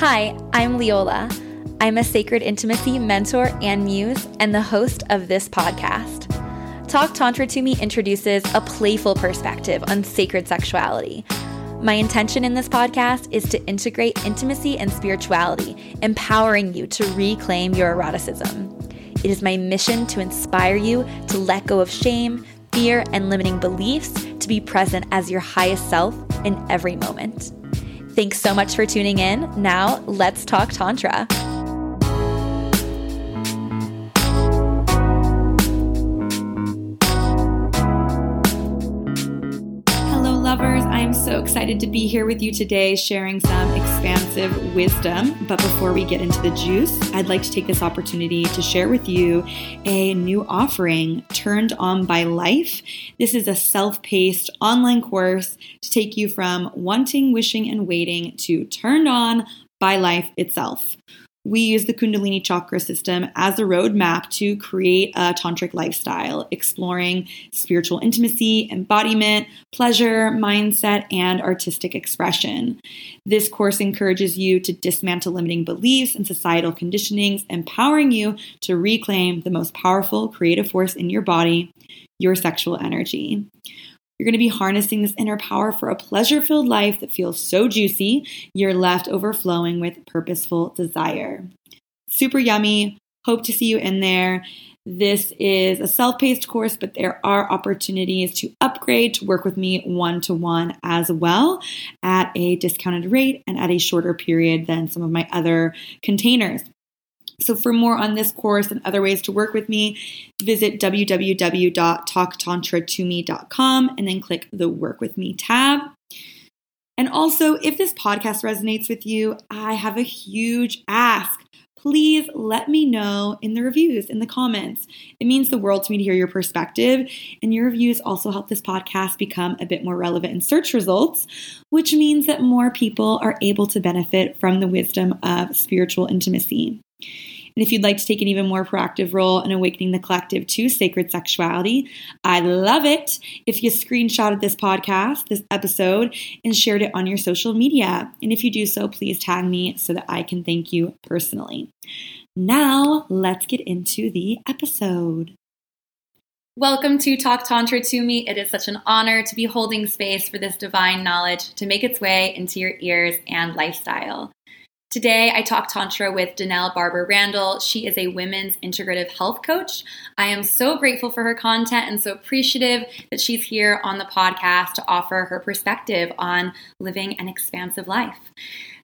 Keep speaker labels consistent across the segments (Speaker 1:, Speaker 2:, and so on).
Speaker 1: Hi, I'm Leola. I'm a sacred intimacy mentor and muse, and the host of this podcast. Talk Tantra to Me introduces a playful perspective on sacred sexuality. My intention in this podcast is to integrate intimacy and spirituality, empowering you to reclaim your eroticism. It is my mission to inspire you to let go of shame, fear, and limiting beliefs to be present as your highest self in every moment. Thanks so much for tuning in. Now, let's talk Tantra. Excited to be here with you today, sharing some expansive wisdom. But before we get into the juice, I'd like to take this opportunity to share with you a new offering, Turned On by Life. This is a self paced online course to take you from wanting, wishing, and waiting to turned on by life itself we use the Kundalini chakra system as a roadmap to create a tantric lifestyle, exploring spiritual intimacy, embodiment, pleasure, mindset, and artistic expression. This course encourages you to dismantle limiting beliefs and societal conditionings, empowering you to reclaim the most powerful creative force in your body, your sexual energy. You're going to be harnessing this inner power for a pleasure filled life that feels so juicy, you're left overflowing with purposeful desire. Super yummy. Hope to see you in there. This is a self paced course, but there are opportunities to upgrade to work with me one to one as well at a discounted rate and at a shorter period than some of my other containers. So, for more on this course and other ways to work with me, visit www.talktantratome.com and then click the Work with Me tab. And also, if this podcast resonates with you, I have a huge ask. Please let me know in the reviews, in the comments. It means the world to me to hear your perspective, and your reviews also help this podcast become a bit more relevant in search results, which means that more people are able to benefit from the wisdom of spiritual intimacy. And if you'd like to take an even more proactive role in awakening the collective to sacred sexuality, I'd love it if you screenshotted this podcast, this episode, and shared it on your social media. And if you do so, please tag me so that I can thank you personally. Now, let's get into the episode. Welcome to Talk Tantra to Me. It is such an honor to be holding space for this divine knowledge to make its way into your ears and lifestyle. Today, I talk Tantra with Denell Barbara Randall. She is a women's integrative health coach. I am so grateful for her content and so appreciative that she's here on the podcast to offer her perspective on living an expansive life.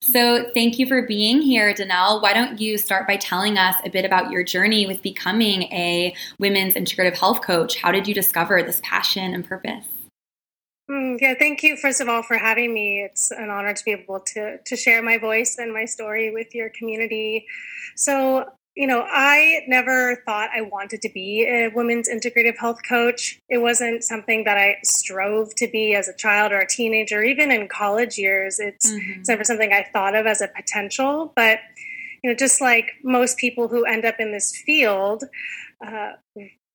Speaker 1: So, thank you for being here, Danelle. Why don't you start by telling us a bit about your journey with becoming a women's integrative health coach? How did you discover this passion and purpose?
Speaker 2: Mm, yeah, thank you first of all for having me. It's an honor to be able to to share my voice and my story with your community. So, you know, I never thought I wanted to be a women's integrative health coach. It wasn't something that I strove to be as a child or a teenager, even in college years. It's, mm-hmm. it's never something I thought of as a potential. But, you know, just like most people who end up in this field, uh,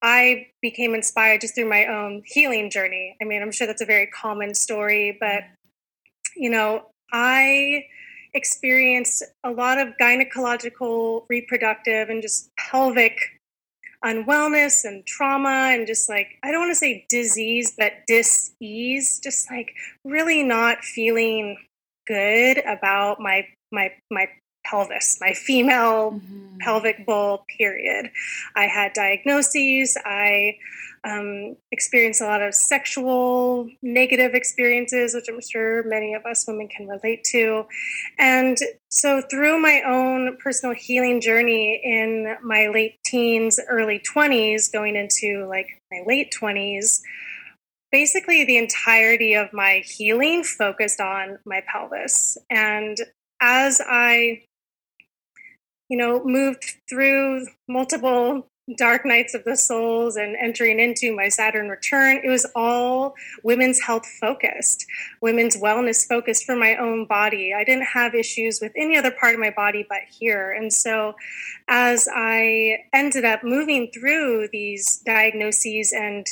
Speaker 2: I became inspired just through my own healing journey. I mean, I'm sure that's a very common story, but you know, I experienced a lot of gynecological, reproductive, and just pelvic unwellness and trauma and just like I don't want to say disease but dis-ease just like really not feeling good about my my my pelvis, my female mm-hmm. pelvic bowl period. I had diagnoses. I um, experienced a lot of sexual negative experiences, which I'm sure many of us women can relate to. And so, through my own personal healing journey in my late teens, early 20s, going into like my late 20s, basically the entirety of my healing focused on my pelvis. And as I you know, moved through multiple dark nights of the souls and entering into my Saturn return, it was all women's health focused, women's wellness focused for my own body. I didn't have issues with any other part of my body but here. And so as I ended up moving through these diagnoses and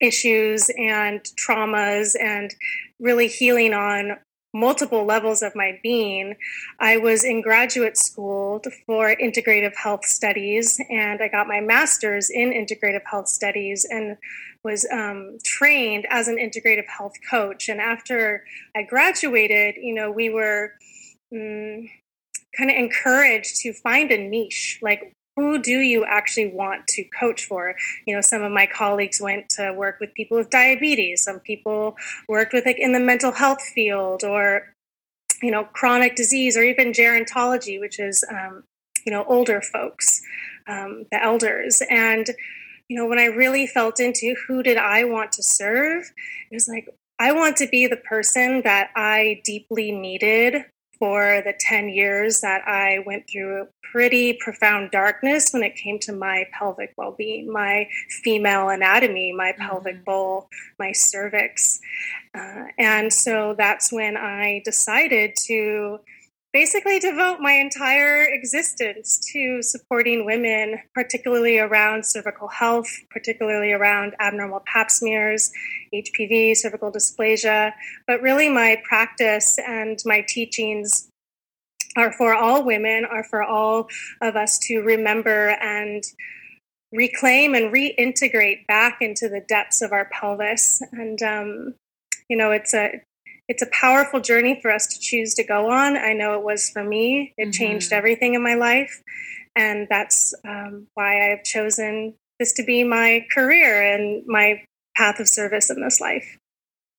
Speaker 2: issues and traumas and really healing on multiple levels of my being. I was in graduate school for integrative health studies, and I got my master's in integrative health studies and was um, trained as an integrative health coach. And after I graduated, you know, we were um, kind of encouraged to find a niche. Like, who do you actually want to coach for? You know, some of my colleagues went to work with people with diabetes. Some people worked with like in the mental health field or, you know, chronic disease or even gerontology, which is, um, you know, older folks, um, the elders. And, you know, when I really felt into who did I want to serve, it was like, I want to be the person that I deeply needed for the 10 years that I went through a pretty profound darkness when it came to my pelvic well being, my female anatomy, my mm-hmm. pelvic bowl, my cervix. Uh, and so that's when I decided to basically devote my entire existence to supporting women, particularly around cervical health, particularly around abnormal pap smears, HPV, cervical dysplasia. But really, my practice and my teachings are for all women, are for all of us to remember and reclaim and reintegrate back into the depths of our pelvis. And, um, you know, it's a it's a powerful journey for us to choose to go on. I know it was for me. It mm-hmm. changed everything in my life. And that's um, why I've chosen this to be my career and my path of service in this life.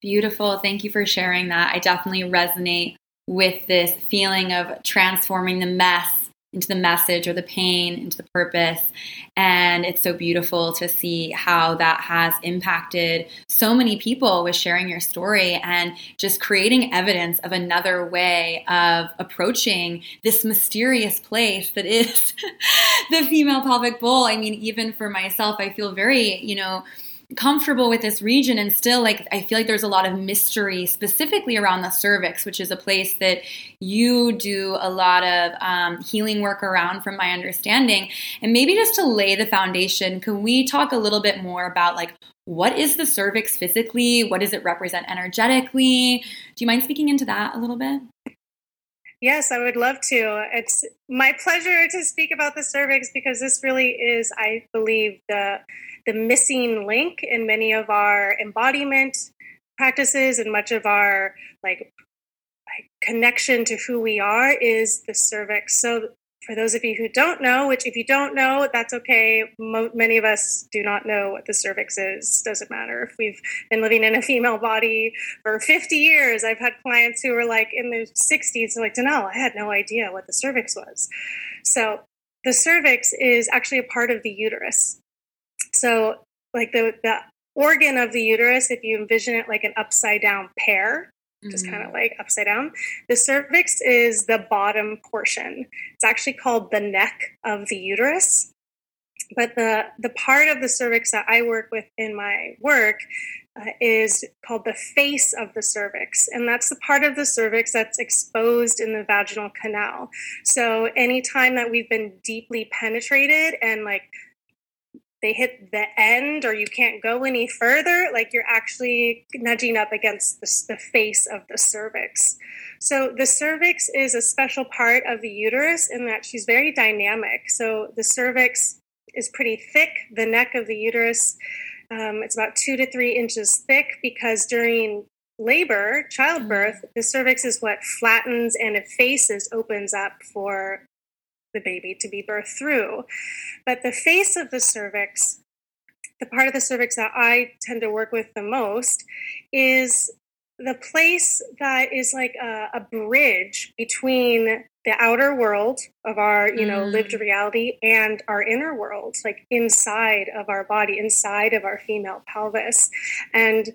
Speaker 1: Beautiful. Thank you for sharing that. I definitely resonate with this feeling of transforming the mess into the message or the pain into the purpose. And it's so beautiful to see how that has impacted so many people with sharing your story and just creating evidence of another way of approaching this mysterious place that is the female pelvic bowl. I mean, even for myself, I feel very, you know, comfortable with this region and still like I feel like there's a lot of mystery specifically around the cervix, which is a place that you do a lot of um, healing work around from my understanding. And maybe just to lay the foundation, can we talk a little bit more about like what is the cervix physically? What does it represent energetically? Do you mind speaking into that a little bit?
Speaker 2: Yes, I would love to. It's my pleasure to speak about the cervix because this really is, I believe, the the missing link in many of our embodiment practices and much of our like, connection to who we are is the cervix. So for those of you who don't know, which if you don't know, that's okay. Mo- many of us do not know what the cervix is. Doesn't matter if we've been living in a female body for 50 years. I've had clients who were like in their 60s, like, Denell, I had no idea what the cervix was. So the cervix is actually a part of the uterus. So, like the, the organ of the uterus, if you envision it like an upside down pear, just mm. kind of like upside down. The cervix is the bottom portion. It's actually called the neck of the uterus. But the, the part of the cervix that I work with in my work uh, is called the face of the cervix. And that's the part of the cervix that's exposed in the vaginal canal. So anytime that we've been deeply penetrated and like they hit the end or you can't go any further, like you're actually nudging up against the, the, face of the cervix. So the cervix is a special part of the uterus in that she's very dynamic. So the cervix is pretty thick, the neck of the uterus. Um, it's about two to three inches thick because during labor, childbirth, the cervix is what flattens and effaces, opens up for the baby to be birthed through. But the face of the cervix, the part of the cervix that I tend to work with the most, is the place that is like a, a bridge between the outer world of our you know mm. lived reality and our inner world like inside of our body inside of our female pelvis and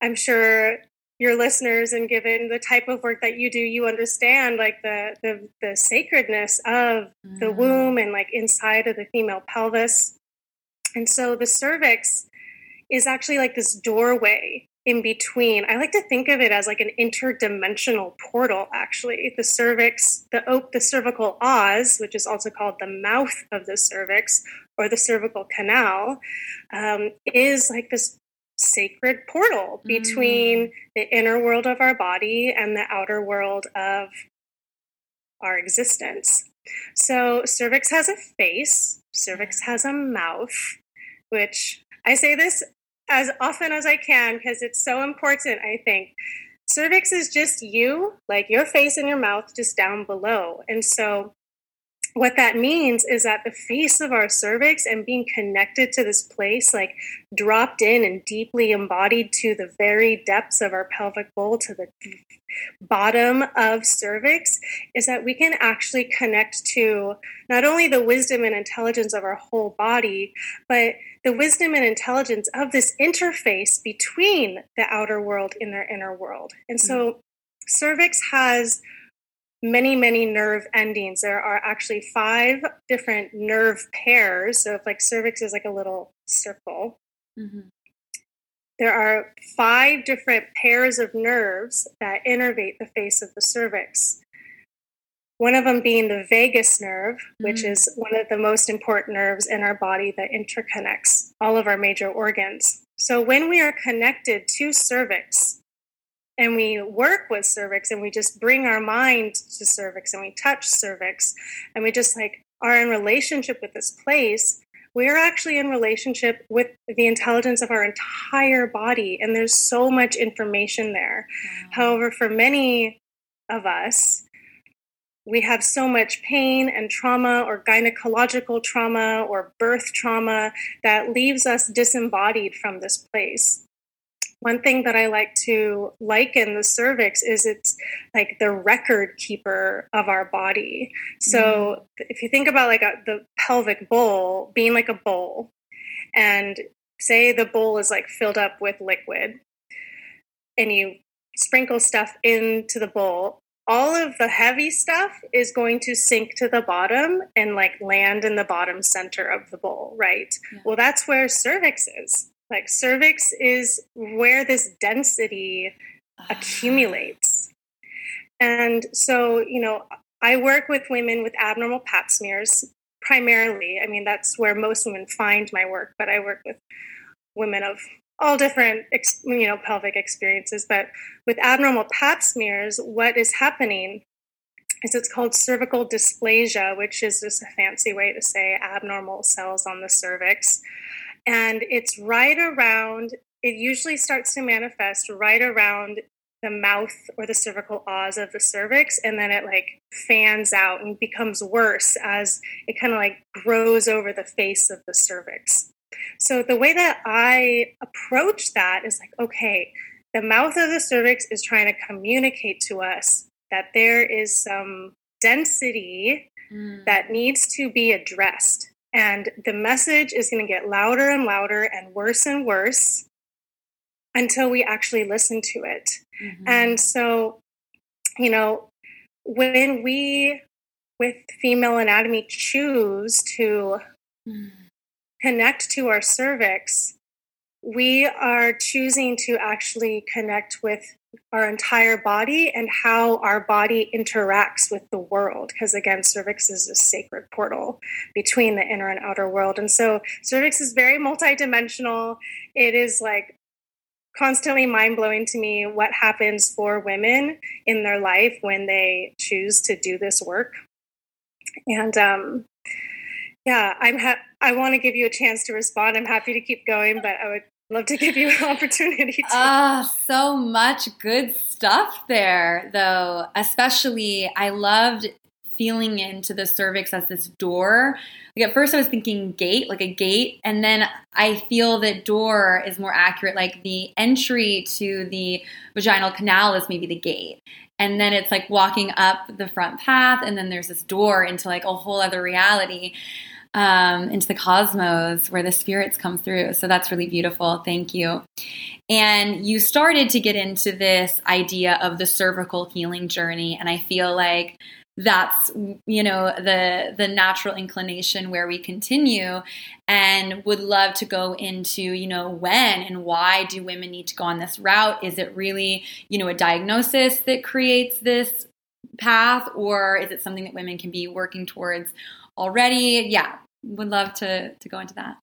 Speaker 2: i'm sure your listeners and given the type of work that you do you understand like the the, the sacredness of mm. the womb and like inside of the female pelvis. And so the cervix is actually like this doorway in between. I like to think of it as like an interdimensional portal actually. The cervix the oak the cervical os which is also called the mouth of the cervix or the cervical canal um, is like this sacred portal between mm. the inner world of our body and the outer world of our existence. So, cervix has a face, cervix has a mouth, which I say this as often as I can because it's so important, I think. Cervix is just you, like your face and your mouth, just down below. And so, what that means is that the face of our cervix and being connected to this place, like dropped in and deeply embodied to the very depths of our pelvic bowl, to the bottom of cervix, is that we can actually connect to not only the wisdom and intelligence of our whole body, but the wisdom and intelligence of this interface between the outer world and their inner world. And so, mm-hmm. cervix has many, many nerve endings. There are actually five different nerve pairs. So, if like cervix is like a little circle, mm-hmm. there are five different pairs of nerves that innervate the face of the cervix. One of them being the vagus nerve, which mm-hmm. is one of the most important nerves in our body that interconnects all of our major organs. So, when we are connected to cervix, and we work with cervix and we just bring our mind to cervix and we touch cervix and we just like are in relationship with this place we're actually in relationship with the intelligence of our entire body and there's so much information there wow. however for many of us we have so much pain and trauma or gynecological trauma or birth trauma that leaves us disembodied from this place one thing that I like to liken the cervix is it's like the record keeper of our body. So mm. if you think about like a, the pelvic bowl being like a bowl, and say the bowl is like filled up with liquid, and you sprinkle stuff into the bowl, all of the heavy stuff is going to sink to the bottom and like land in the bottom center of the bowl, right? Yeah. Well, that's where cervix is. Like cervix is where this density uh. accumulates. And so, you know, I work with women with abnormal pap smears primarily. I mean, that's where most women find my work, but I work with women of all different, you know, pelvic experiences. But with abnormal pap smears, what is happening is it's called cervical dysplasia, which is just a fancy way to say abnormal cells on the cervix and it's right around it usually starts to manifest right around the mouth or the cervical os of the cervix and then it like fans out and becomes worse as it kind of like grows over the face of the cervix so the way that i approach that is like okay the mouth of the cervix is trying to communicate to us that there is some density mm. that needs to be addressed and the message is going to get louder and louder and worse and worse until we actually listen to it. Mm-hmm. And so, you know, when we with female anatomy choose to mm. connect to our cervix, we are choosing to actually connect with our entire body and how our body interacts with the world. Because again, cervix is a sacred portal between the inner and outer world. And so cervix is very multidimensional. It is like constantly mind blowing to me what happens for women in their life when they choose to do this work. And um, yeah, I'm ha- I want to give you a chance to respond. I'm happy to keep going, but I would love to give you an opportunity
Speaker 1: Ah, uh, so much good stuff there, though. Especially, I loved feeling into the cervix as this door. Like at first, I was thinking gate, like a gate, and then I feel that door is more accurate. Like the entry to the vaginal canal is maybe the gate. And then it's like walking up the front path, and then there's this door into like a whole other reality um, into the cosmos where the spirits come through. So that's really beautiful. Thank you. And you started to get into this idea of the cervical healing journey. And I feel like that's you know the the natural inclination where we continue and would love to go into you know when and why do women need to go on this route is it really you know a diagnosis that creates this path or is it something that women can be working towards already yeah would love to to go into that.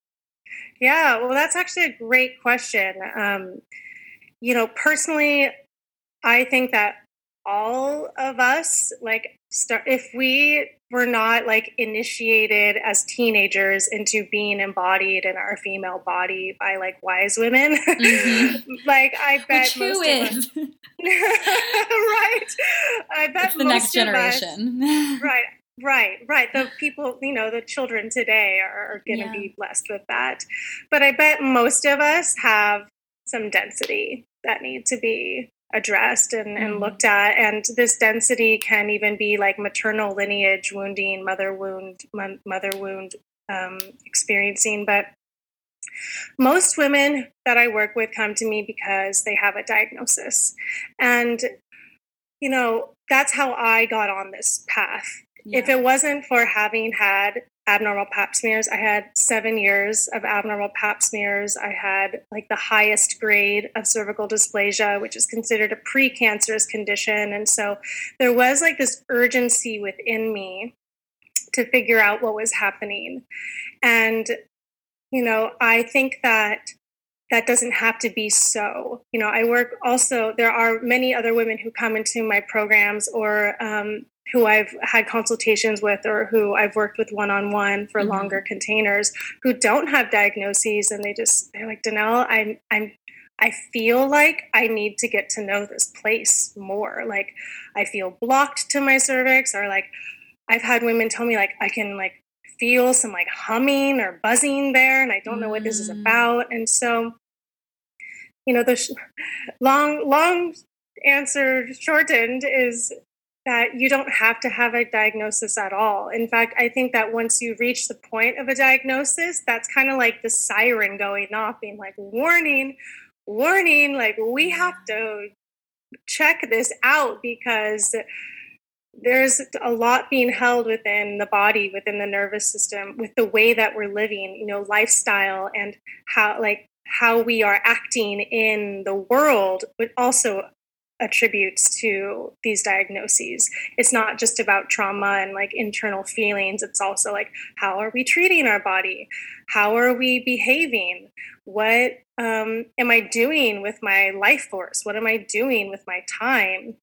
Speaker 2: Yeah, well, that's actually a great question. Um, you know, personally, I think that all of us, like, start if we were not like initiated as teenagers into being embodied in our female body by like wise women, mm-hmm. like I bet Which most is? Us, right? I bet
Speaker 1: the next generation,
Speaker 2: us, right? Right, right. The people, you know, the children today are, are going to yeah. be blessed with that. But I bet most of us have some density that need to be addressed and, and, mm-hmm. looked at. And this density can even be like maternal lineage wounding, mother wound, mother wound um, experiencing. But most women that I work with come to me because they have a diagnosis. And, you know, that's how I got on this path yeah. If it wasn't for having had abnormal pap smears, I had seven years of abnormal pap smears. I had like the highest grade of cervical dysplasia, which is considered a precancerous condition. And so there was like this urgency within me to figure out what was happening. And, you know, I think that that doesn't have to be so. You know, I work also, there are many other women who come into my programs or um, who I've had consultations with or who I've worked with one on one for mm-hmm. longer containers who don't have diagnoses and they just they're like Denell I'm I'm I feel like I need to get to know this place more like I feel blocked to my cervix or like I've had women tell me like I can like feel some like humming or buzzing there and I don't know what this is mm. about and so you know the sh- long long answer shortened is that you don't have to have a diagnosis at all. In fact, I think that once you reach the point of a diagnosis, that's kind of like the siren going off, being like, warning, warning, like we have to check this out because there's a lot being held within the body within the nervous system with the way that we're living you know lifestyle and how like how we are acting in the world but also attributes to these diagnoses. It's not just about trauma and like internal feelings, it's also like how are we treating our body? How are we behaving? What um, am I doing with my life force? What am I doing with my time?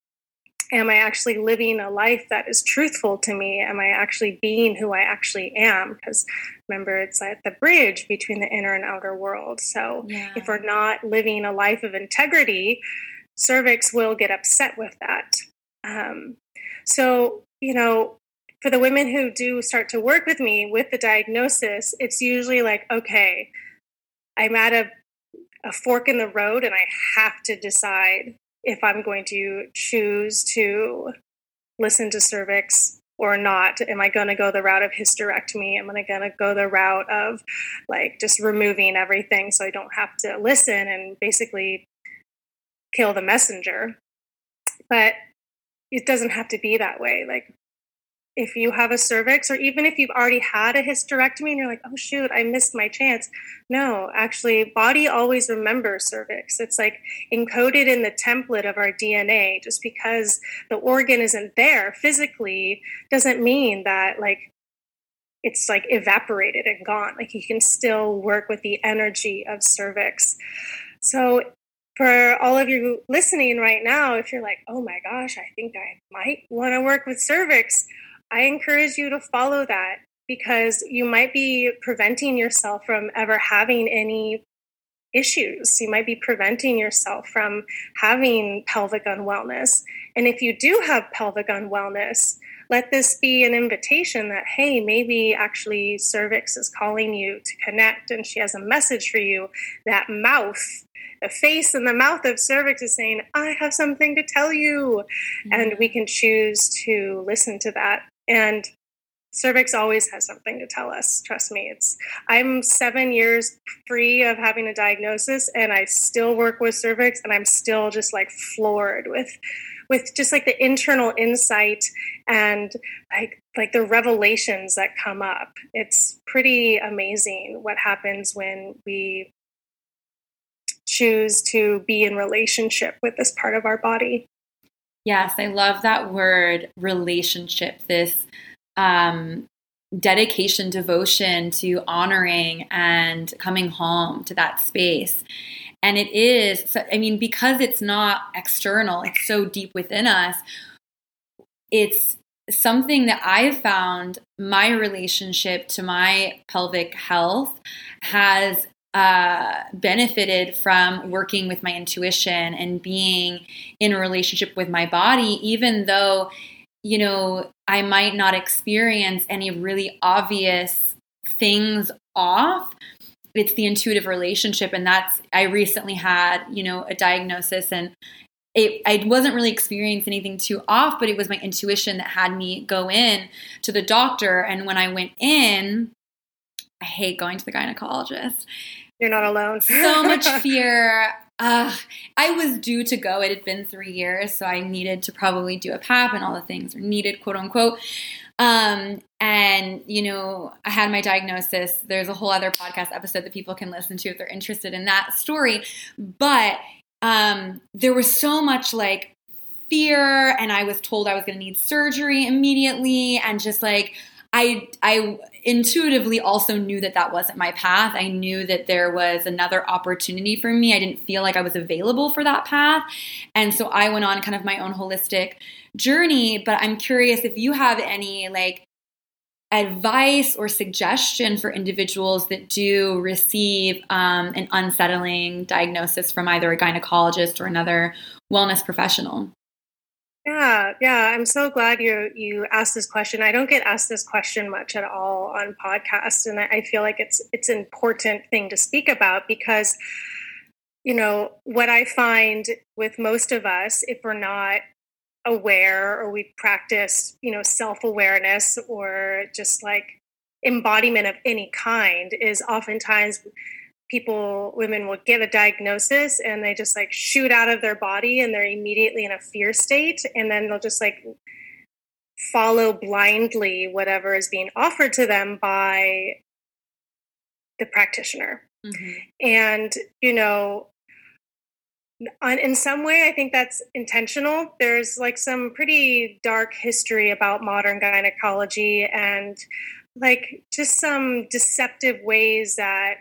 Speaker 2: Am I actually living a life that is truthful to me? Am I actually being who I actually am? Because remember, it's like the bridge between the inner and outer world. So yeah. if we're not living a life of integrity, cervix will get upset with that. Um, so, you know, for the women who do start to work with me with the diagnosis, it's usually like, okay, I'm at a, a fork in the road and I have to decide if I'm going to choose to listen to cervix or not. Am I going to go the route of hysterectomy? Am I going to go the route of like just removing everything so I don't have to listen and basically kill the messenger. But it doesn't have to be that way. Like if you have a cervix, or even if you've already had a hysterectomy and you're like, oh shoot, I missed my chance. No, actually, body always remembers cervix. It's like encoded in the template of our DNA. Just because the organ isn't there physically doesn't mean that like it's like evaporated and gone. Like you can still work with the energy of cervix. So for all of you listening right now, if you're like, oh my gosh, I think I might want to work with cervix, I encourage you to follow that because you might be preventing yourself from ever having any issues. You might be preventing yourself from having pelvic unwellness. And if you do have pelvic unwellness, let this be an invitation that, hey, maybe actually cervix is calling you to connect and she has a message for you. That mouth the face and the mouth of cervix is saying, I have something to tell you. Mm-hmm. And we can choose to listen to that. And cervix always has something to tell us. Trust me. It's I'm seven years free of having a diagnosis and I still work with cervix and I'm still just like floored with with just like the internal insight and like like the revelations that come up. It's pretty amazing what happens when we choose to be in relationship with this part of our body.
Speaker 1: Yes, I love that word relationship. This um dedication, devotion to honoring and coming home to that space. And it is, I mean, because it's not external, it's so deep within us, it's something that I've found my relationship to my pelvic health has uh, benefited from working with my intuition and being in a relationship with my body, even though, you know, I might not experience any really obvious things off. It's the intuitive relationship. And that's, I recently had, you know, a diagnosis and it, I wasn't really experiencing anything too off, but it was my intuition that had me go in to the doctor. And when I went in, I hate going to the gynecologist.
Speaker 2: You're not alone.
Speaker 1: so much fear. Uh, I was due to go. It had been three years, so I needed to probably do a PAP and all the things were needed, quote unquote. Um, and you know, I had my diagnosis. There's a whole other podcast episode that people can listen to if they're interested in that story. But um, there was so much like fear, and I was told I was going to need surgery immediately, and just like I I intuitively also knew that that wasn't my path. I knew that there was another opportunity for me. I didn't feel like I was available for that path. And so I went on kind of my own holistic journey, but I'm curious if you have any like advice or suggestion for individuals that do receive um, an unsettling diagnosis from either a gynecologist or another wellness professional?
Speaker 2: Yeah, yeah, I'm so glad you you asked this question. I don't get asked this question much at all on podcasts, and I, feel like it's it's an important thing to speak about because, you know, what I find with most of us, if we're not aware or we practice, you know, self awareness or just like embodiment of any kind, is oftentimes people women will get a diagnosis and they just like shoot out of their body and they're immediately in a fear state. And then they'll just like follow blindly whatever is being offered to them by the practitioner. Mm-hmm. and you know on, in some way i think that's intentional. There's like some pretty dark history about modern gynecology and like just some deceptive ways that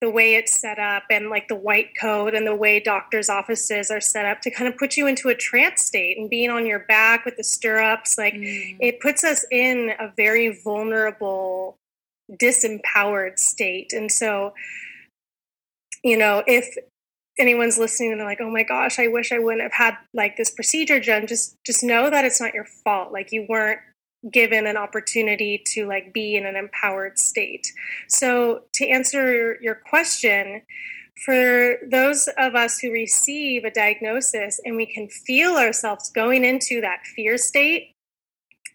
Speaker 2: the way it's set up and like the white coat and the way doctors' offices are set up to kind of put you into a trance state and being on your back with the stirrups. Like mm. it puts us in a very vulnerable, disempowered state. And so, you know, if anyone's listening and they're like, oh my gosh, I wish I wouldn't have had like this procedure done, just just know that it's not your fault. Like you weren't given an opportunity to like be in an empowered state. So to answer your question, for those of us who receive a diagnosis and we can feel ourselves going into that fear state,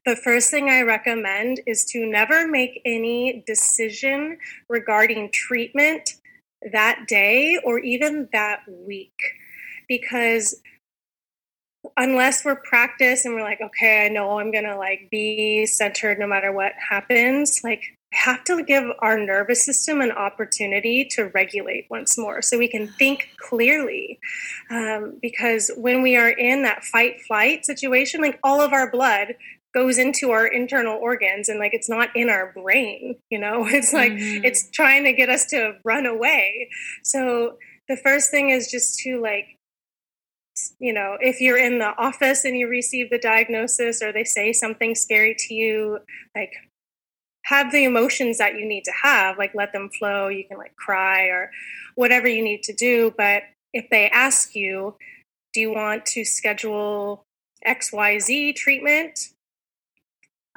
Speaker 2: the first thing I recommend is to never make any decision regarding treatment that day or even that week because unless we're practiced and we're like, okay, I know I'm gonna like be centered no matter what happens, like have to give our nervous system an opportunity to regulate once more so we can think clearly. Um, because when we are in that fight flight situation, like all of our blood goes into our internal organs and like it's not in our brain, you know, it's like mm-hmm. it's trying to get us to run away. So the first thing is just to like you know, if you're in the office and you receive the diagnosis or they say something scary to you, like have the emotions that you need to have, like let them flow. You can like cry or whatever you need to do. But if they ask you, do you want to schedule XYZ treatment?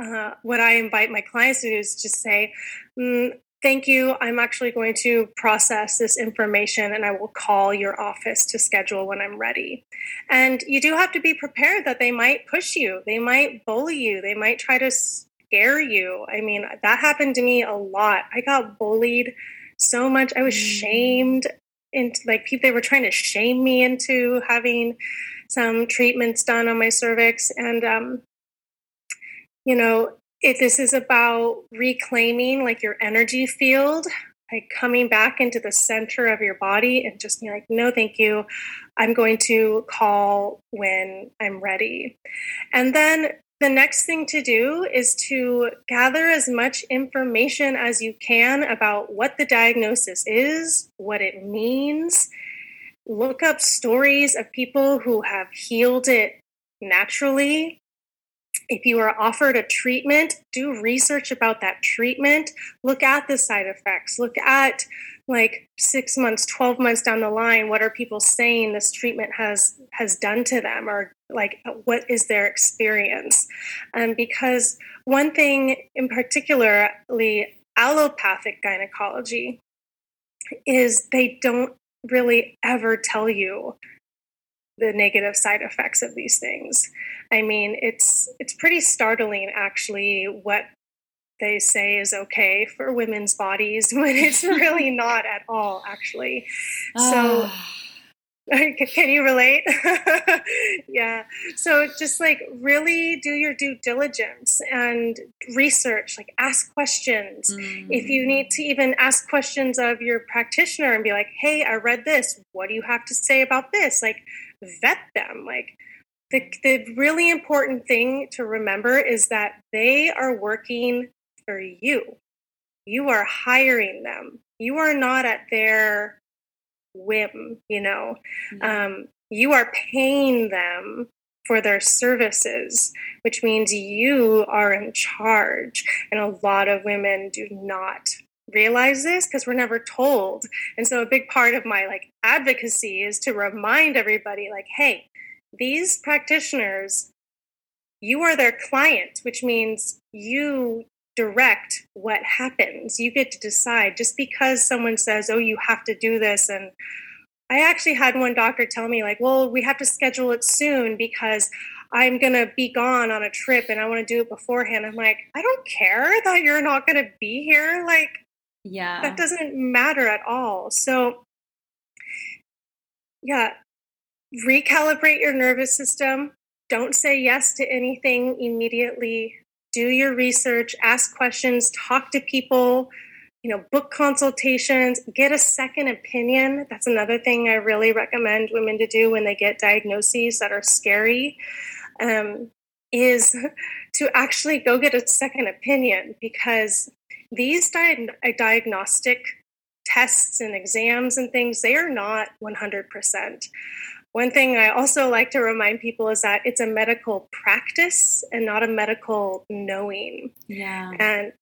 Speaker 2: Uh, what I invite my clients to do is just say, mm, thank you. I'm actually going to process this information and I will call your office to schedule when I'm ready. And you do have to be prepared that they might push you, they might bully you, they might try to scare you. I mean, that happened to me a lot. I got bullied so much. I was mm. shamed into like people they were trying to shame me into having some treatments done on my cervix and um you know if this is about reclaiming like your energy field like coming back into the center of your body and just being like no thank you i'm going to call when i'm ready and then the next thing to do is to gather as much information as you can about what the diagnosis is, what it means. Look up stories of people who have healed it naturally. If you are offered a treatment, do research about that treatment. Look at the side effects. Look at like six months 12 months down the line what are people saying this treatment has has done to them or like what is their experience um, because one thing in particularly allopathic gynecology is they don't really ever tell you the negative side effects of these things. I mean it's it's pretty startling actually what they say is okay for women's bodies when it's really not at all actually. So can you relate? Yeah. So just like really do your due diligence and research like ask questions. Mm. if you need to even ask questions of your practitioner and be like hey i read this. What do you have to say about this? Like vet them like the, the really important thing to remember is that they are working for you. You are hiring them. You are not at their whim, you know. Mm-hmm. Um, you are paying them for their services, which means you are in charge. And a lot of women do not realize this because we're never told. And so a big part of my like advocacy is to remind everybody like, hey, these practitioners, you are their client, which means you direct what happens. You get to decide just because someone says, oh, you have to do this. And I actually had one doctor tell me, like, well, we have to schedule it soon because I'm going to be gone on a trip and I want to do it beforehand. I'm like, I don't care that you're not going to be here. Like, yeah, that doesn't matter at all. So, yeah, recalibrate your nervous system. Don't say yes to anything immediately do your research, ask questions, talk to people, you know, book consultations, get a second opinion. That's another thing I really recommend women to do when they get diagnoses that are scary. Um, is to actually go get a second opinion because these di- uh, diagnostic tests and exams and things they are not 100% one thing I also like to remind people is that it's a medical practice and not a medical knowing.
Speaker 1: Yeah.
Speaker 2: And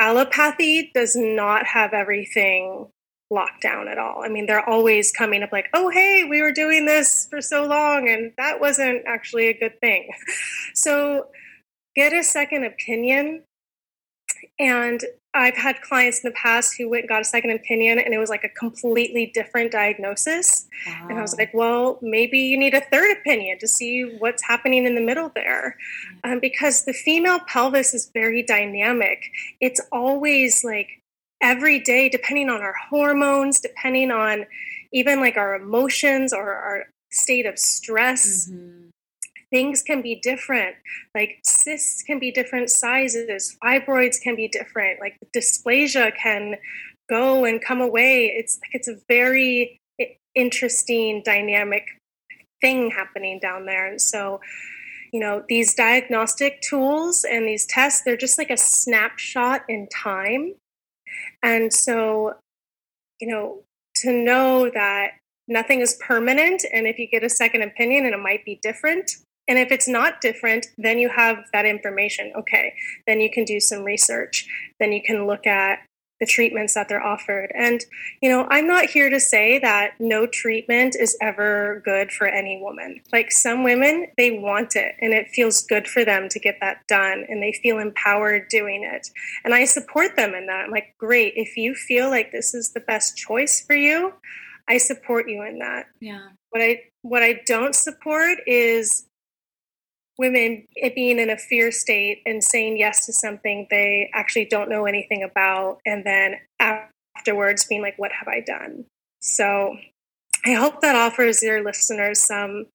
Speaker 2: allopathy does not have everything locked down at all. I mean, they're always coming up like, oh, hey, we were doing this for so long and that wasn't actually a good thing. So get a second opinion and I've had clients in the past who went and got a second opinion and it was like a completely different diagnosis. Wow. And I was like, well, maybe you need a third opinion to see what's happening in the middle there. Mm-hmm. Um, because the female pelvis is very dynamic. It's always like every day, depending on our hormones, depending on even like our emotions or our state of stress. Mm-hmm things can be different. Like cysts can be different sizes, fibroids can be different, like dysplasia can go and come away. It's like it's a very interesting dynamic thing happening down there. And so, you know, these diagnostic tools and these tests, they're just like a snapshot in time. And so, you know, to know that nothing is permanent and if you get a second opinion and it might be different and if it's not different, then you have that information. Okay, then you can do some research. Then you can look at the treatments that they're offered. And, you know, I'm not here to say that no treatment is ever good for any woman. Like some women, they want it and it feels good for them to get that done and they feel empowered doing it. And I support them in that. I'm like, great, if you feel like this is the best choice for you, I support you in that.
Speaker 1: Yeah.
Speaker 2: What I what I don't support is women being in a fear state and saying yes to something they actually don't know anything about and then afterwards being like what have i done so i hope that offers your listeners some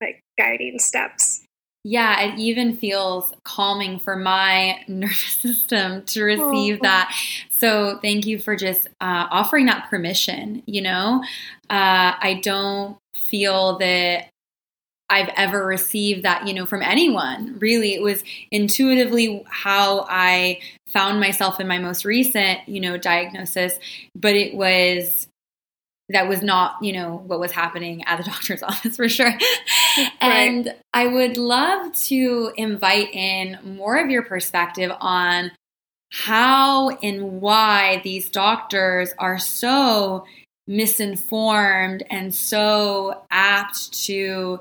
Speaker 2: like guiding steps
Speaker 1: yeah, it even feels calming for my nervous system to receive oh. that. So thank you for just uh, offering that permission. You know, uh, I don't feel that I've ever received that, you know, from anyone. Really, it was intuitively how I found myself in my most recent, you know, diagnosis, but it was that was not, you know, what was happening at the doctor's office for sure. Right. and I would love to invite in more of your perspective on how and why these doctors are so misinformed and so apt to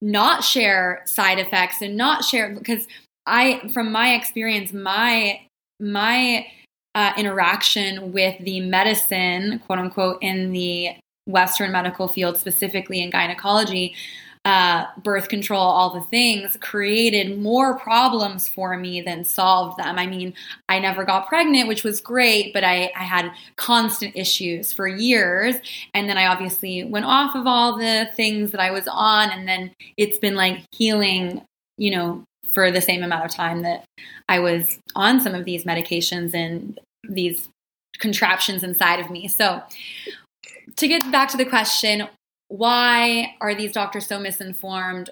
Speaker 1: not share side effects and not share because I from my experience my my uh, interaction with the medicine quote unquote in the western medical field specifically in gynecology uh, birth control, all the things, created more problems for me than solved them. I mean, I never got pregnant, which was great, but I, I had constant issues for years. And then I obviously went off of all the things that I was on, and then it's been like healing, you know, for the same amount of time that I was on some of these medications and these contraptions inside of me. So, to get back to the question, why are these doctors so misinformed?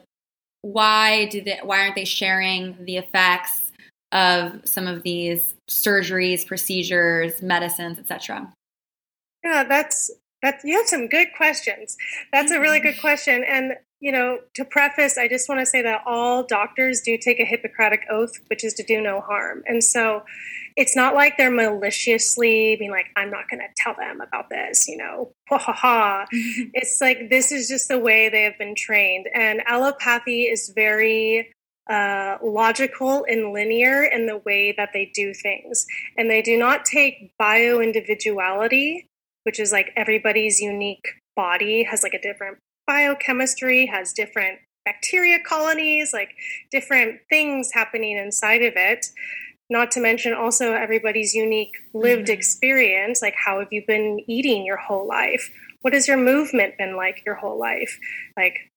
Speaker 1: Why do they why aren't they sharing the effects of some of these surgeries, procedures, medicines, etc.?
Speaker 2: Yeah, that's that's you have some good questions. That's a really good mm-hmm. question. And you know, to preface, I just want to say that all doctors do take a Hippocratic oath, which is to do no harm. And so it's not like they're maliciously being like, I'm not going to tell them about this, you know, ha ha ha. it's like this is just the way they have been trained. And allopathy is very uh, logical and linear in the way that they do things. And they do not take bio individuality, which is like everybody's unique body has like a different biochemistry, has different bacteria colonies, like different things happening inside of it not to mention also everybody's unique lived mm-hmm. experience like how have you been eating your whole life? What has your movement been like your whole life? Like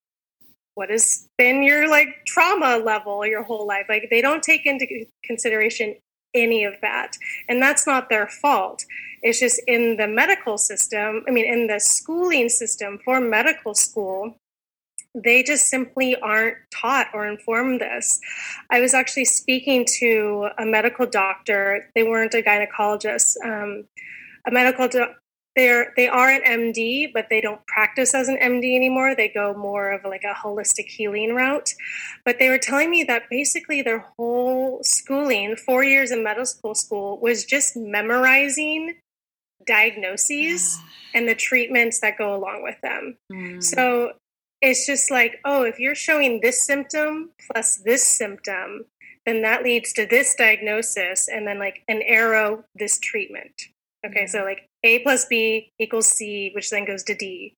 Speaker 2: what has been your like trauma level your whole life? Like they don't take into consideration any of that. And that's not their fault. It's just in the medical system i mean in the schooling system for medical school they just simply aren't taught or informed this. I was actually speaking to a medical doctor. They weren't a gynecologist. Um, a medical doctor. They're they are an MD, but they don't practice as an MD anymore. They go more of like a holistic healing route. But they were telling me that basically their whole schooling, four years in medical school, was just memorizing diagnoses and the treatments that go along with them. Mm. So it's just like, oh, if you're showing this symptom plus this symptom, then that leads to this diagnosis and then like an arrow, this treatment. Okay, so like A plus B equals C, which then goes to D.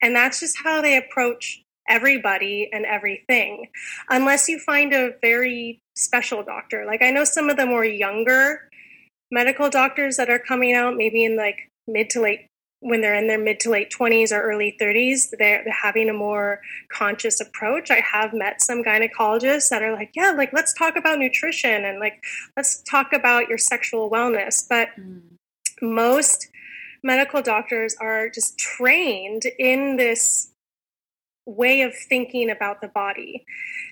Speaker 2: And that's just how they approach everybody and everything, unless you find a very special doctor. Like I know some of the more younger medical doctors that are coming out, maybe in like mid to late when they're in their mid to late 20s or early 30s, they're, they're, having a more conscious approach. I have met some gynecologists that are like, yeah, like let's talk about nutrition and like let's talk about your sexual wellness. But mm. most medical doctors are just trained in this way of thinking about the body.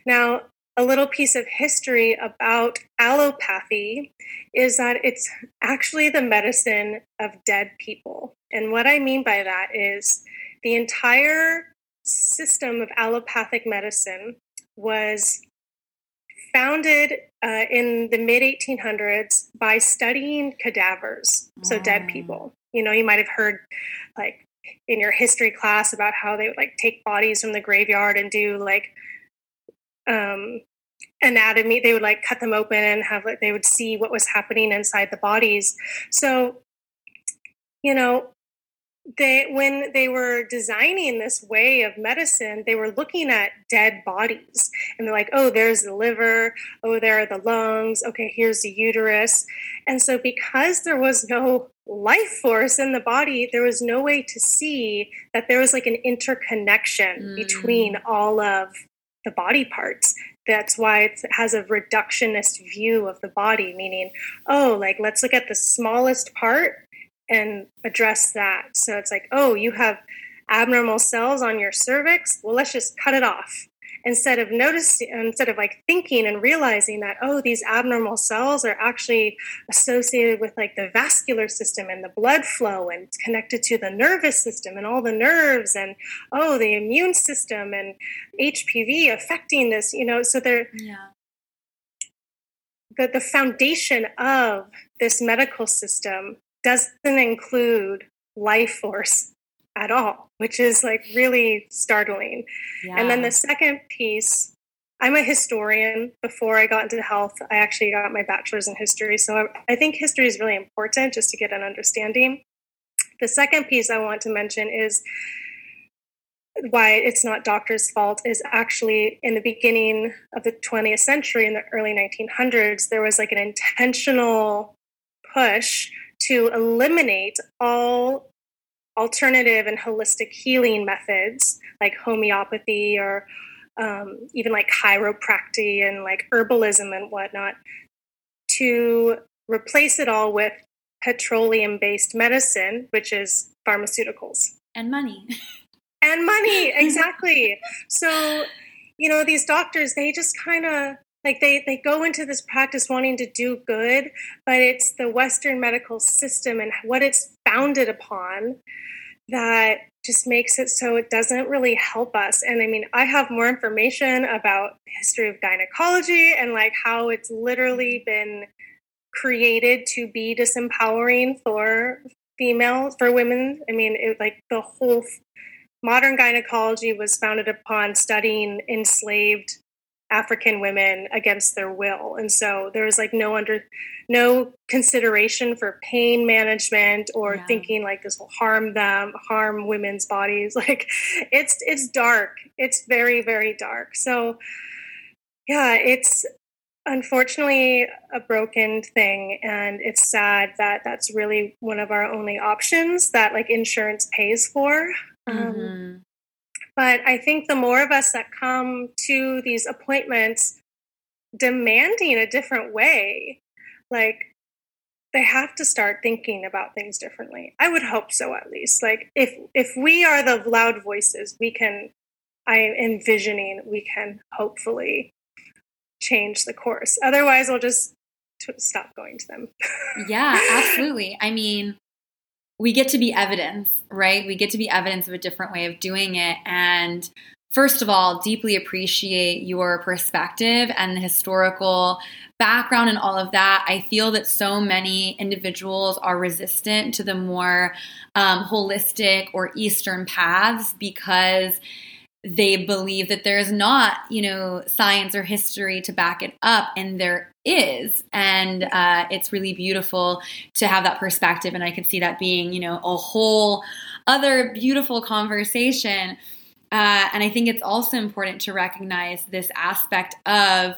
Speaker 2: Now, a little piece of history about allopathy is that it's actually the medicine of dead people. And what I mean by that is the entire system of allopathic medicine was founded uh, in the mid 1800s by studying cadavers, so dead mm. people. You know, you might have heard like in your history class about how they would like take bodies from the graveyard and do like um, anatomy they would like cut them open and have like they would see what was happening inside the bodies so you know they when they were designing this way of medicine they were looking at dead bodies. And they're like oh there's the liver. Oh there are the lungs. Okay here's the uterus. And so because there was no life force in the body there was no way to see that there was like an interconnection mm. between all of the body parts. That's why it has a reductionist view of the body, meaning, oh, like let's look at the smallest part and address that. So it's like, oh, you have abnormal cells on your cervix. Well, let's just cut it off instead of noticing instead of like thinking and realizing that oh these abnormal cells are actually associated with like the vascular system and the blood flow and connected to the nervous system and all the nerves and oh the immune system and hpv affecting this you know so they're yeah the, the foundation of this medical system doesn't include life force at all, which is like really startling. Yeah. And then the second piece, I'm a historian. Before I got into health, I actually got my bachelor's in history. So I, I think history is really important just to get an understanding. The second piece I want to mention is why it's not doctors' fault is actually in the beginning of the 20th century, in the early 1900s, there was like an intentional push to eliminate all alternative and holistic healing methods like homeopathy or um, even like chiropractic and like herbalism and whatnot to replace it all with petroleum based medicine, which is pharmaceuticals.
Speaker 1: And money.
Speaker 2: and money, exactly. so, you know, these doctors, they just kind of like they they go into this practice wanting to do good but it's the western medical system and what it's founded upon that just makes it so it doesn't really help us. And i mean i have more information about the history of gynecology and like how it's literally been created to be disempowering for females for women. I mean it like the whole modern gynecology was founded upon studying enslaved African women against their will. And so there was like no under no consideration for pain management or yeah. thinking like this will harm them, harm women's bodies. Like it's it's dark. It's very, very dark. So yeah, it's unfortunately a broken thing and it's sad that that's really one of our only options that like insurance pays for. Um, mm-hmm. Um, but I think the more of us that come to these appointments demanding a different way, like they have to start thinking about things differently. I would hope so at least. Like if if we are the loud voices, we can I am envisioning we can hopefully change the course. Otherwise, we'll just t- stop going to them.
Speaker 1: yeah, absolutely. I mean, we get to be evidence, right? We get to be evidence of a different way of doing it. And first of all, deeply appreciate your perspective and the historical background and all of that. I feel that so many individuals are resistant to the more um, holistic or Eastern paths because they believe that there's not, you know, science or history to back it up, and there is. And uh, it's really beautiful to have that perspective. And I can see that being, you know, a whole other beautiful conversation. Uh, and I think it's also important to recognize this aspect of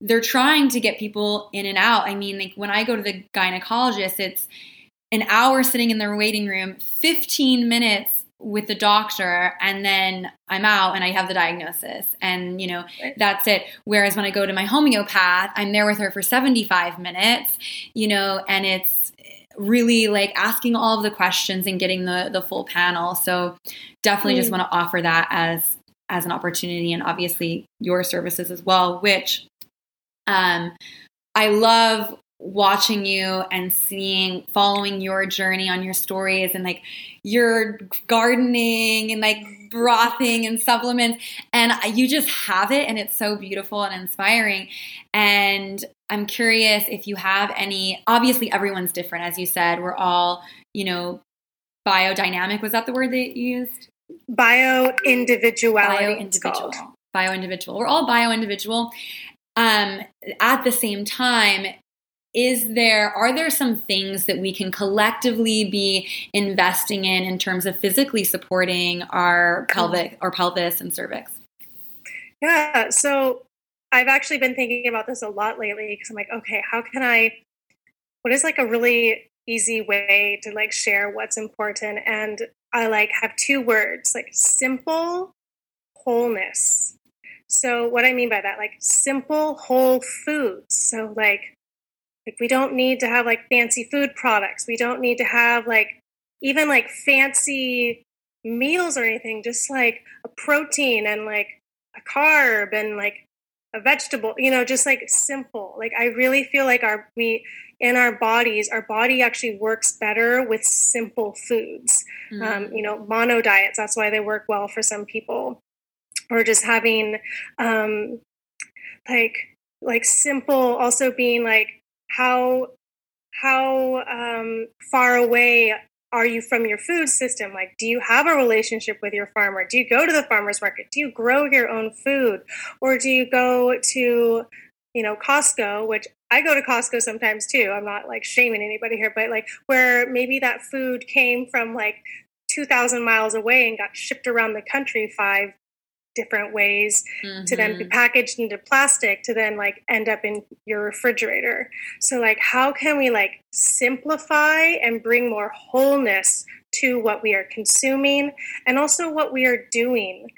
Speaker 1: they're trying to get people in and out. I mean, like when I go to the gynecologist, it's an hour sitting in their waiting room, 15 minutes with the doctor and then I'm out and I have the diagnosis and you know right. that's it whereas when I go to my homeopath I'm there with her for 75 minutes you know and it's really like asking all of the questions and getting the the full panel so definitely mm. just want to offer that as as an opportunity and obviously your services as well which um I love watching you and seeing following your journey on your stories and like your gardening and like brothing and supplements. And you just have it and it's so beautiful and inspiring. And i'm curious if you have any obviously everyone's different as you said. We're all you know biodynamic. Was that the word that you used?
Speaker 2: Bio individuality bio individual
Speaker 1: bio individual we're all bio individual um, at the same time is there are there some things that we can collectively be investing in in terms of physically supporting our pelvic mm-hmm. or pelvis and cervix?
Speaker 2: Yeah so i've actually been thinking about this a lot lately because i'm like okay how can i what is like a really easy way to like share what's important? And i like have two words like simple wholeness. So what i mean by that like simple whole foods. So like like we don't need to have like fancy food products. We don't need to have like even like fancy meals or anything, just like a protein and like a carb and like a vegetable, you know, just like simple. Like I really feel like our we in our bodies, our body actually works better with simple foods. Mm. Um, you know, mono diets. That's why they work well for some people, or just having um, like like simple. Also being like how how um, far away are you from your food system? Like, do you have a relationship with your farmer? Do you go to the farmer's market? Do you grow your own food? Or do you go to, you know, Costco, which I go to Costco sometimes too. I'm not like shaming anybody here, but like where maybe that food came from like 2,000 miles away and got shipped around the country five different ways mm-hmm. to then be mm-hmm. packaged into plastic to then like end up in your refrigerator. So like how can we like simplify and bring more wholeness to what we are consuming and also what we are doing.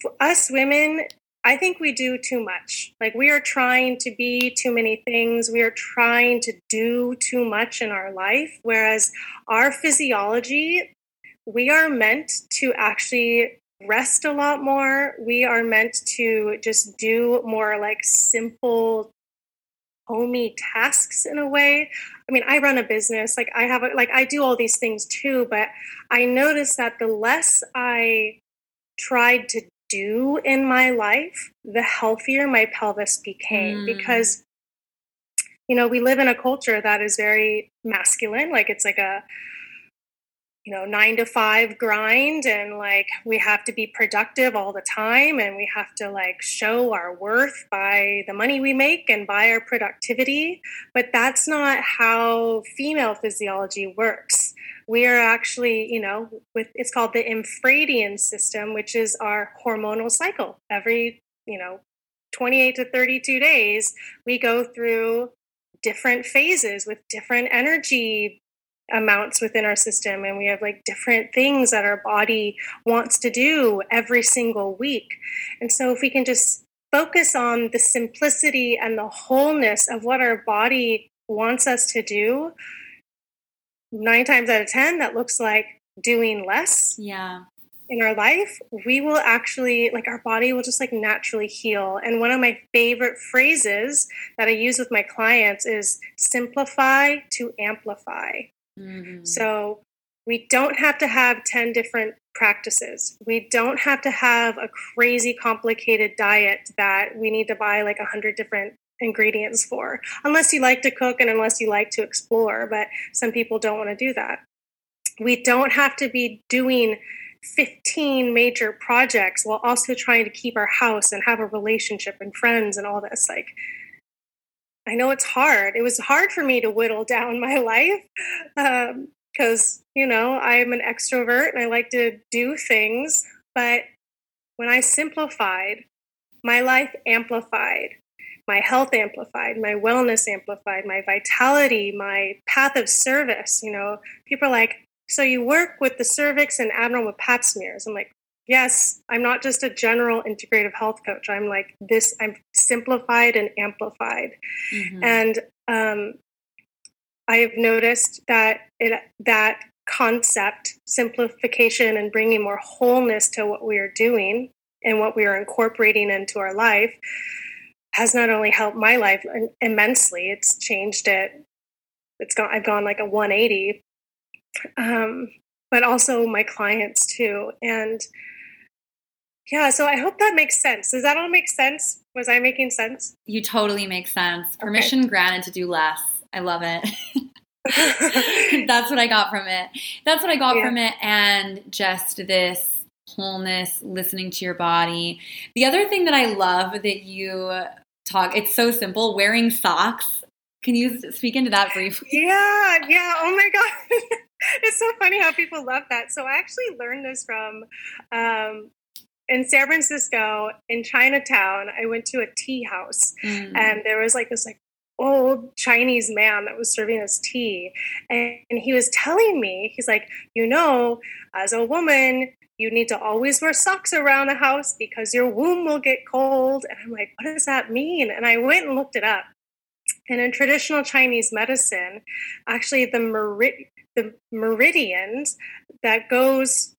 Speaker 2: For us women, I think we do too much. Like we are trying to be too many things. We are trying to do too much in our life whereas our physiology we are meant to actually rest a lot more. We are meant to just do more like simple homey tasks in a way. I mean, I run a business, like I have a, like I do all these things too, but I noticed that the less I tried to do in my life, the healthier my pelvis became mm. because you know, we live in a culture that is very masculine, like it's like a you know nine to five grind and like we have to be productive all the time and we have to like show our worth by the money we make and by our productivity. But that's not how female physiology works. We are actually you know with it's called the infradian system which is our hormonal cycle. Every you know 28 to 32 days we go through different phases with different energy amounts within our system and we have like different things that our body wants to do every single week. And so if we can just focus on the simplicity and the wholeness of what our body wants us to do, nine times out of 10, that looks like doing less.
Speaker 1: Yeah.
Speaker 2: In our life, we will actually, like, our body will just like naturally heal. And one of my favorite phrases that I use with my clients is simplify to amplify. Mm-hmm. So we don't have to have 10 different practices. We don't have to have a crazy complicated diet that we need to buy like 100 different ingredients for, unless you like to cook and unless you like to explore. But some people don't want to do that. We don't have to be doing 15 major projects while also trying to keep our house and have a relationship and friends and all this. Like, I know it's hard. It was hard for me to whittle down my life because, um, you know, I'm an extrovert and I like to do things. But when I simplified, my life amplified, my health amplified, my wellness amplified, my vitality, my path of service. You know, people are like, so you work with the cervix and abnormal pap smears. I'm like, yes, I'm not just a general integrative health coach. I'm like this, I'm simplified and amplified. Mm-hmm. And um, I have noticed that it, that concept, simplification, and bringing more wholeness to what we are doing and what we are incorporating into our life has not only helped my life immensely, it's changed it. It's gone, I've gone like a 180, um, but also my clients too. And yeah, so I hope that makes sense. Does that all make sense? Was I making sense?
Speaker 1: You totally make sense. Permission okay. granted to do less. I love it. That's what I got from it. That's what I got yeah. from it. And just this wholeness, listening to your body. The other thing that I love that you talk, it's so simple, wearing socks. Can you speak into that briefly?
Speaker 2: Yeah, yeah. Oh my God. it's so funny how people love that. So I actually learned this from um, in San Francisco, in Chinatown, I went to a tea house, mm. and there was like this like old Chinese man that was serving us tea, and, and he was telling me, he's like, you know, as a woman, you need to always wear socks around the house because your womb will get cold. And I'm like, what does that mean? And I went and looked it up. And in traditional Chinese medicine, actually the, the meridians that goes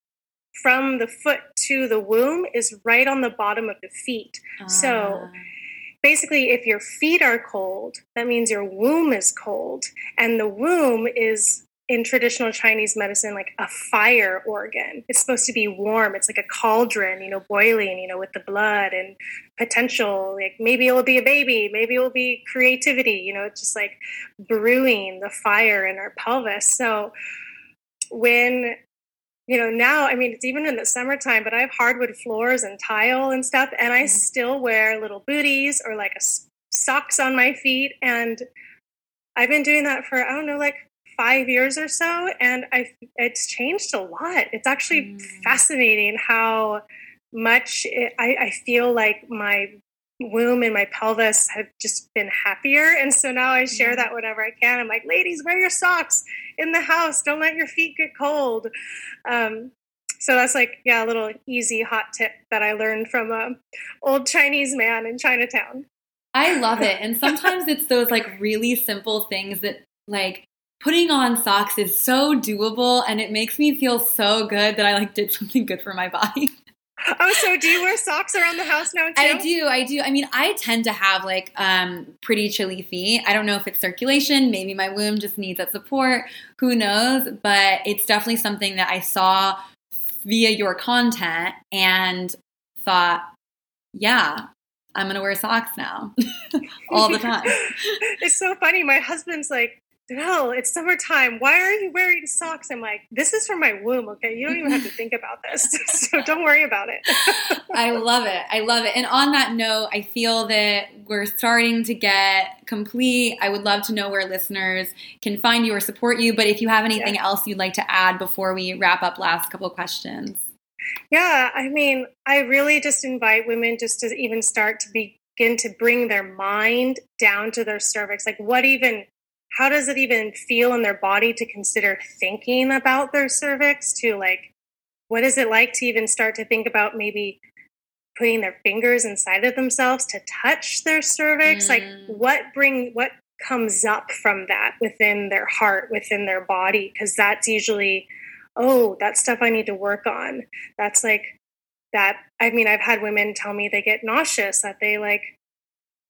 Speaker 2: from the foot to the womb is right on the bottom of the feet. So
Speaker 1: Ah.
Speaker 2: basically, if your feet are cold, that means your womb is cold. And the womb is in traditional Chinese medicine like a fire organ. It's supposed to be warm. It's like a cauldron, you know, boiling, you know, with the blood and potential. Like maybe it will be a baby, maybe it will be creativity, you know, it's just like brewing the fire in our pelvis. So when you know now i mean it's even in the summertime but i have hardwood floors and tile and stuff and i
Speaker 1: Mhm.
Speaker 2: still wear little booties or like a socks on my feet and i've been doing that for i don't know like five years or so and i it's changed a lot it's actually
Speaker 1: Mm.
Speaker 2: fascinating how much it, I, I feel like my womb and my pelvis have just been happier. And so now i share that whenever i can. I'm like ladies wear your socks in the house. Don't let your feet get cold. Um, so that's like yeah a little easy hot tip that i learned from a old chinese man in chinatown.
Speaker 1: I love it. And sometimes it's those like really simple things that like putting on socks is so doable and it makes me feel so good that I like did something good for my body.
Speaker 2: Oh so do you wear socks around the house now too
Speaker 1: I do, I do. I mean, I tend to have like um pretty chilly feet. I don't know if it's circulation, maybe my womb just needs that support, who knows, but it's definitely something that I saw via your content and thought, yeah, I'm going to wear socks now all the time.
Speaker 2: it's so funny my husband's like no, it's summertime. Why are you wearing socks? I'm like, this is from my womb, okay? You don't even have to think about this. so don't worry about it.
Speaker 1: I love it. I love it. And on that note, I feel that we're starting to get complete. I would love to know where listeners can find you or support you. But if you have anything
Speaker 2: Yeah.
Speaker 1: else you'd like to add before we wrap up last couple of questions.
Speaker 2: Yeah, I mean, I really just invite women just to even start to begin to bring their mind down to their cervix. Like, what even, how does it even feel in their body to consider thinking about their cervix? To like, what is it like to even start to think about maybe putting their fingers inside of themselves to touch their cervix? Like,
Speaker 1: Mm.
Speaker 2: what bring, what comes up from that within their heart, within their body? Because that's usually, oh, that's stuff I need to work on that's like that i mean i've had women tell me they get nauseous that they like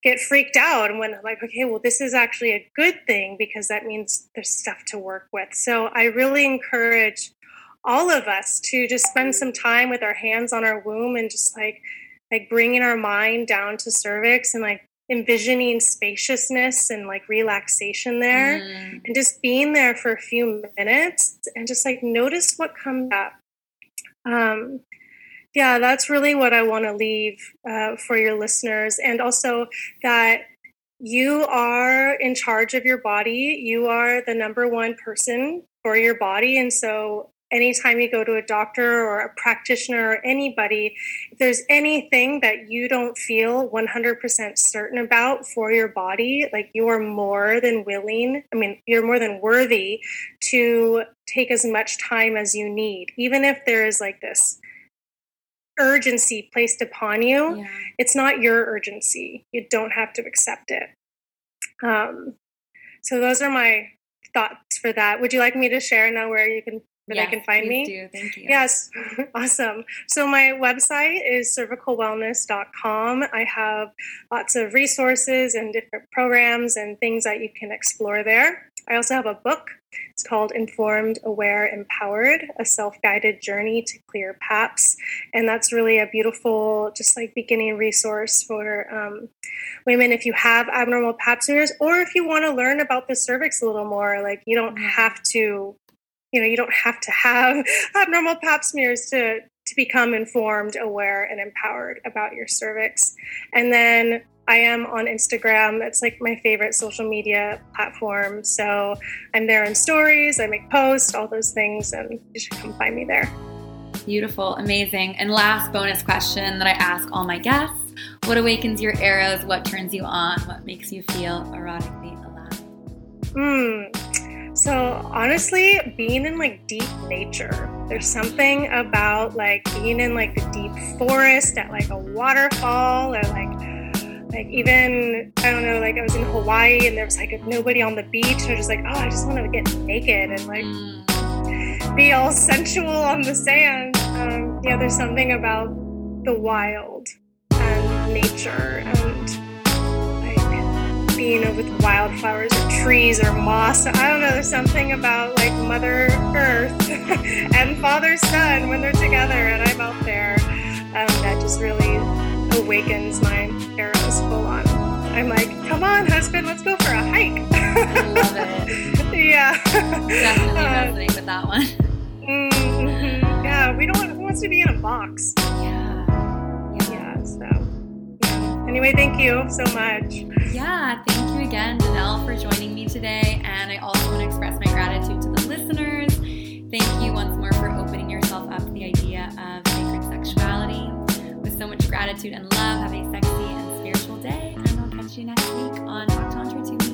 Speaker 2: get freaked out and when I'm like okay well this is actually a good thing because that means there's stuff to work with so i really encourage all of us to just spend some time with our hands on our womb and just like like bringing our mind down to cervix and like envisioning spaciousness and like relaxation there
Speaker 1: Mm.
Speaker 2: and just being there for a few minutes and just like notice what comes up. Um, yeah, that's really what I want to leave uh, for your listeners, and also that you are in charge of your body. You are the number one person for your body, and so anytime you go to a doctor or a practitioner or anybody, if there's anything that you don't feel 100% certain about for your body, like you are more than willing, I mean, you're more than worthy to take as much time as you need, even if there is like this urgency placed upon you.
Speaker 1: Yeah.
Speaker 2: It's not your urgency. You don't have to accept it. Um, so those are my thoughts for that. Would you like me to share now where you can where
Speaker 1: Yes,
Speaker 2: they can find me?
Speaker 1: Do. Thank you.
Speaker 2: Yes, awesome. So my website is cervicalwellness.com. I have lots of resources and different programs and things that you can explore there. I also have a book. It's called Informed, Aware, Empowered, a self-guided journey to clear PAPS. And that's really a beautiful, just like beginning resource for um, women if you have abnormal pap smears or if you want to learn about the cervix a little more. Like you don't have to you know you don't have to have abnormal pap smears to to become informed aware and empowered about your cervix and then i am on instagram it's like my favorite social media platform so i'm there in stories i make posts all those things and you should come find me there
Speaker 1: Beautiful, amazing. And last bonus question that I ask all my guests What awakens your Eros? What turns you on? What makes you feel erotically alive?
Speaker 2: Hmm. So honestly, being in like deep nature, there's something about like being in like the deep forest at like a waterfall or like like even I don't know, like I was in Hawaii and there was like nobody on the beach and I was just like, oh, I just want to get naked and like
Speaker 1: Mm.
Speaker 2: be all sensual on the sand. Um, yeah, there's something about the wild and nature and like being with wildflowers or trees or moss. I don't know. There's something about like Mother Earth and Father Sun when they're together, and I'm out there. Um, that just really awakens my Eros full on. I'm like, come on, husband, let's go for a hike.
Speaker 1: I love it.
Speaker 2: yeah.
Speaker 1: Definitely uh, with that one.
Speaker 2: Mm-hmm. Yeah, we don't want who wants to be in a box.
Speaker 1: Yeah.
Speaker 2: Yeah. yeah so. Anyway, thank you so much.
Speaker 1: Yeah, thank you again, Denell, for joining me today. And I also want to express my gratitude to the listeners. Thank you once so much gratitude and love, have a sexy and spiritual day. And I'll catch you next week on Talk to.